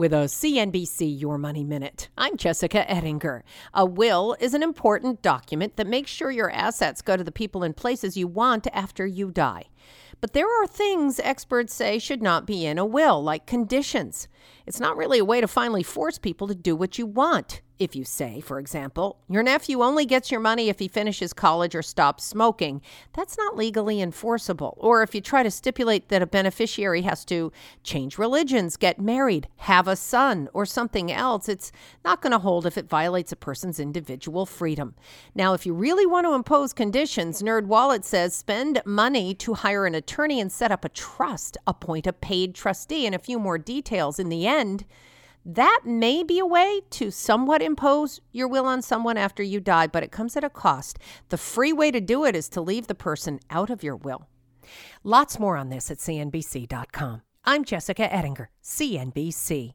with a CNBC Your Money Minute. I'm Jessica Ettinger. A will is an important document that makes sure your assets go to the people and places you want after you die. But there are things experts say should not be in a will, like conditions. It's not really a way to finally force people to do what you want. If you say, for example, your nephew only gets your money if he finishes college or stops smoking, that's not legally enforceable. Or if you try to stipulate that a beneficiary has to change religions, get married, have a son, or something else, it's not going to hold if it violates a person's individual freedom. Now, if you really want to impose conditions, NerdWallet says spend money to hire an attorney and set up a trust, appoint a paid trustee, and a few more details. In the end, that may be a way to somewhat impose your will on someone after you die, but it comes at a cost. The free way to do it is to leave the person out of your will. Lots more on this at CNBC.com. I'm Jessica Ettinger, CNBC.